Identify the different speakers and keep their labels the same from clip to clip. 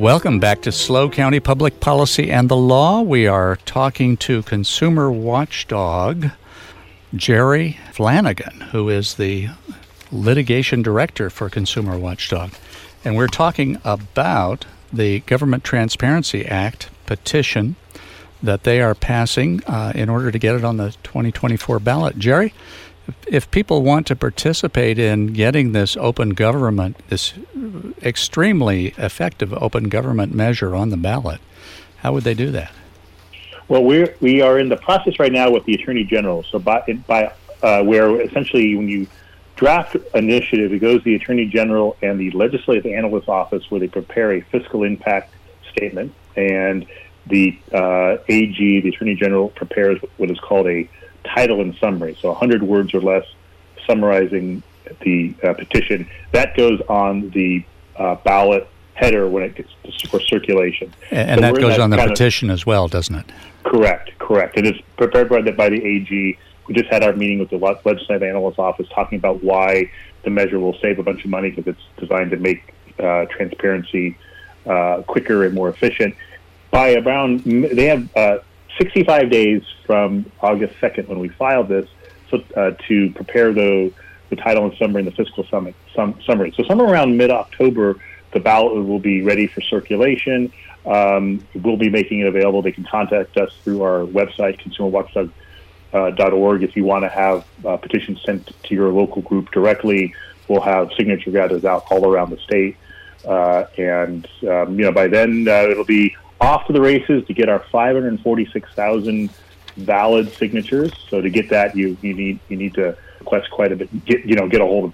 Speaker 1: Welcome back to SLO County Public Policy and the Law. We are talking to consumer watchdog Jerry Flanagan, who is the litigation director for Consumer Watchdog. And we're talking about the Government Transparency Act petition that they are passing uh, in order to get it on the 2024 ballot. Jerry, if people want to participate in getting this open government, this extremely effective open government measure on the ballot, how would they do that?
Speaker 2: Well, we're we are in the process right now with the attorney general. So by by uh, where essentially when you draft initiative, it goes to the attorney general and the legislative analyst office where they prepare a fiscal impact statement, and the uh, AG, the attorney general, prepares what is called a title and summary, so 100 words or less summarizing the uh, petition. That goes on the uh, ballot header when it gets for circulation.
Speaker 1: And, so that goes that on the petition of, as well, doesn't it?
Speaker 2: Correct, correct. It is prepared by the, by the AG. We just had our meeting with the legislative analyst office talking about why the measure will save a bunch of money because it's designed to make uh, transparency uh, quicker and more efficient. By around, they have uh, 65 days from August 2nd when we filed this so, uh, to prepare the, the title and summary and the fiscal summit, sum, summary. So somewhere around mid-October, the ballot will be ready for circulation. Um, we'll be making it available. They can contact us through our website, consumerwatchdog.org. If you want to have uh, petitions sent to your local group directly, we'll have signature gathers out all around the state. Uh, and um, you know, by then uh, it'll be off to the races to get our 546,000 valid signatures. So to get that, you, you need you need to request quite a bit. Get you know get a hold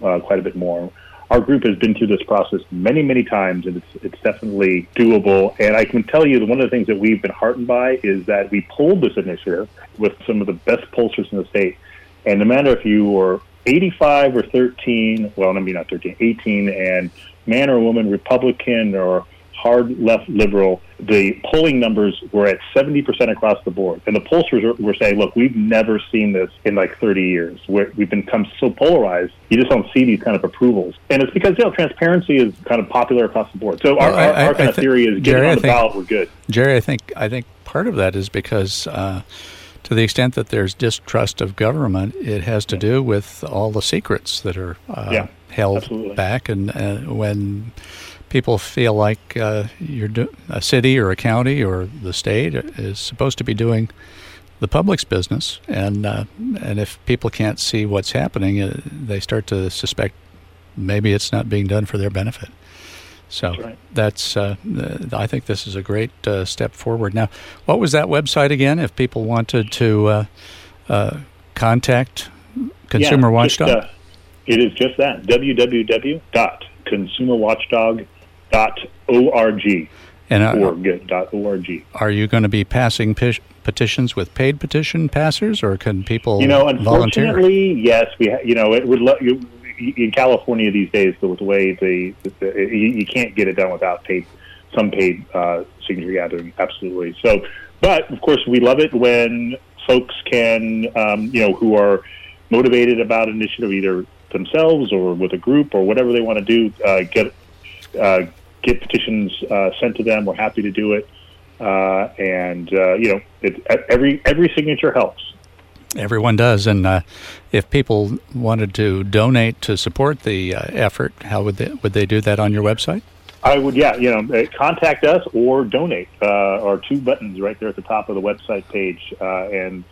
Speaker 2: of uh, quite a bit more. Our group has been through this process many many times, and it's it's definitely doable. And I can tell you that one of the things that we've been heartened by is that we pulled this initiative with some of the best pollsters in the state. And no matter if you were 85 or 13, well, I mean not 13, 18, and man or woman, Republican or hard left liberal, the polling numbers were at 70% across the board. And the pollsters were saying, look, we've never seen this in like 30 years. we have become so polarized, you just don't see these kind of approvals. And it's because, you know, transparency is kind of popular across the board. So our, well, I, our, our kind I of th- theory is getting Jerry, on the think, ballot, we're good.
Speaker 1: Jerry, I think, I think part of that is because uh, to the extent that there's distrust of government, it has to do with all the secrets that are uh, yeah, held absolutely. back. And uh, when people feel like uh, you're do- a city or a county or the state is supposed to be doing the public's business, and uh, and if people can't see what's happening, uh, they start to suspect maybe it's not being done for their benefit. So that's, right. that's uh, I think this is a great uh, step forward. Now, what was that website again? If people wanted to uh, contact Consumer
Speaker 2: yeah,
Speaker 1: Watchdog,
Speaker 2: just, it is just that www.consumerwatchdog.com dot org. And uh, org, dot org.
Speaker 1: Are you going to be passing p- petitions with paid petition passers, or can people?
Speaker 2: You know, unfortunately, volunteer? yes. We, ha- you know, it would let you in California these days. The, the way the, the, you, you, can't get it done without paid some paid uh, signature gathering. Absolutely. So, but of course, we love it when folks can, um, you know, who are motivated about initiative, either themselves or with a group or whatever they want to do, uh, get uh, get petitions uh, sent to them. We're happy to do it, uh, and uh, you know, it, every every signature helps.
Speaker 1: Everyone does, and uh, if people wanted to donate to support the uh, effort, how would they would they do that on your website?
Speaker 2: I would, yeah, you know, contact us or donate, or two buttons right there at the top of the website page, and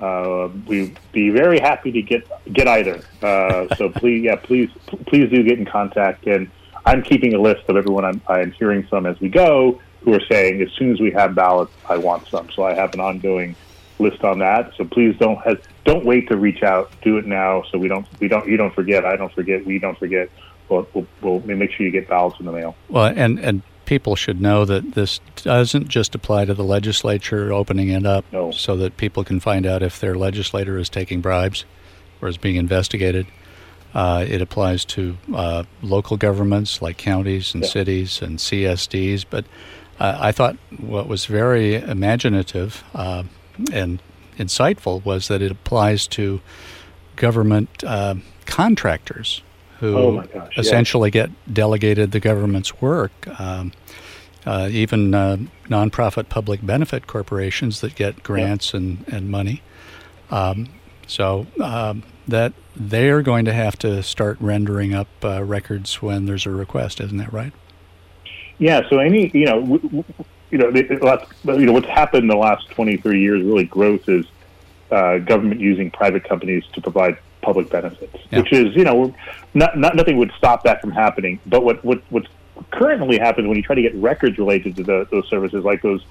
Speaker 2: uh, we'd be very happy to get get either. Uh, so please, yeah, please, please do get in contact. And I'm keeping a list of everyone I'm, I'm hearing from as we go who are saying, as soon as we have ballots, I want some. So I have an ongoing list on that. So please don't has, don't wait to reach out. Do it now, so we don't we don't you don't forget. I don't forget. We don't forget. We'll, we'll, we'll make sure you get ballots in the mail.
Speaker 1: Well, and and people should know that this doesn't just apply to the legislature opening it up,
Speaker 2: no.
Speaker 1: so that people can find out if their legislator is taking bribes or is being investigated. Uh, it applies to uh, local governments like counties and yeah. cities and CSDs. But uh, I thought what was very imaginative uh, and insightful was that it applies to government uh, contractors who
Speaker 2: oh gosh,
Speaker 1: essentially get delegated the government's work. Um, uh, even uh, nonprofit public benefit corporations that get grants and, and money. Um, so um, that they are going to have to start rendering up uh, records when there's a request, isn't that right?
Speaker 2: Yeah. So any you know w- w- you know the, last, you know what's happened in the last 23 years really growth is uh, government using private companies to provide public benefits, yeah. which is you know not, not nothing would stop that from happening. But what what what's currently happens when you try to get records related to the, those services, like those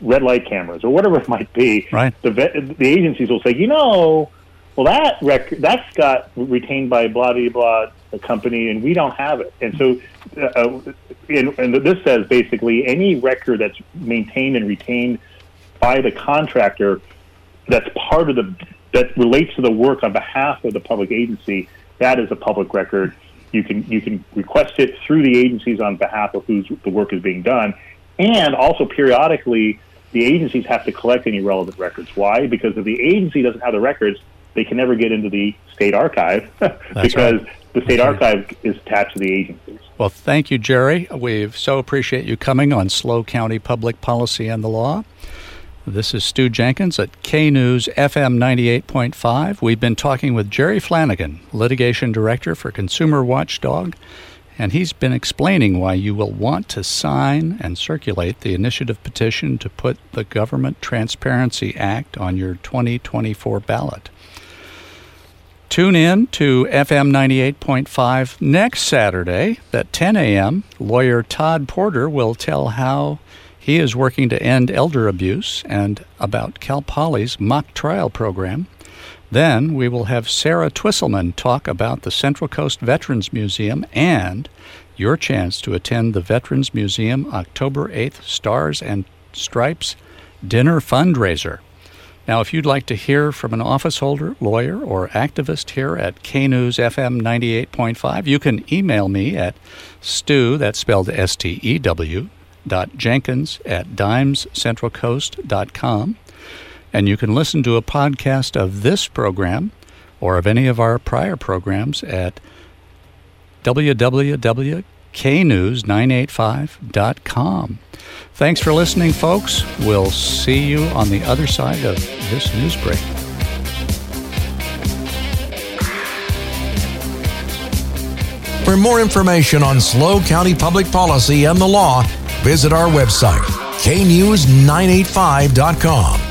Speaker 2: red light cameras or whatever it might be,
Speaker 1: right.
Speaker 2: the the agencies will say, you know, well that record that's got retained by blah blah blah a company, and we don't have it. And so, uh, uh, and, and this says basically any record that's maintained and retained by the contractor that's part of the that relates to the work on behalf of the public agency that is a public record you can you can request it through the agencies on behalf of whose the work is being done, and also periodically the agencies have to collect any relevant records. Why? Because if the agency doesn't have the records, they can never get into the state archive because
Speaker 1: right.
Speaker 2: the state archive is attached to the agencies.
Speaker 1: Well, thank you, Jerry. We so appreciate you coming on SLO County Public Policy and the Law. This is Stew Jenkins at K News FM 98.5. We've been talking with Jerry Flanagan, Litigation Director for Consumer Watchdog, and he's been explaining why you will want to sign and circulate the initiative petition to put the Government Transparency Act on your 2024 ballot. Tune in to FM 98.5 next Saturday at 10 a.m. Lawyer Todd Porter will tell how he is working to end elder abuse and about Cal Poly's mock trial program. Then we will have Sarah Twisselman talk about the Central Coast Veterans Museum and your chance to attend the Veterans Museum October 8th Stars and Stripes dinner fundraiser. Now, if you'd like to hear from an office holder, lawyer, or activist here at KNews FM 98.5, you can email me at stew, that's spelled S T E W, dot jenkins at dimescentralcoast.com. And you can listen to a podcast of this program or of any of our prior programs at www.knews985.com. Thanks for listening, folks. We'll see you on the other side of this news break.
Speaker 3: For more information on SLO County public policy and the law, visit our website, knews985.com.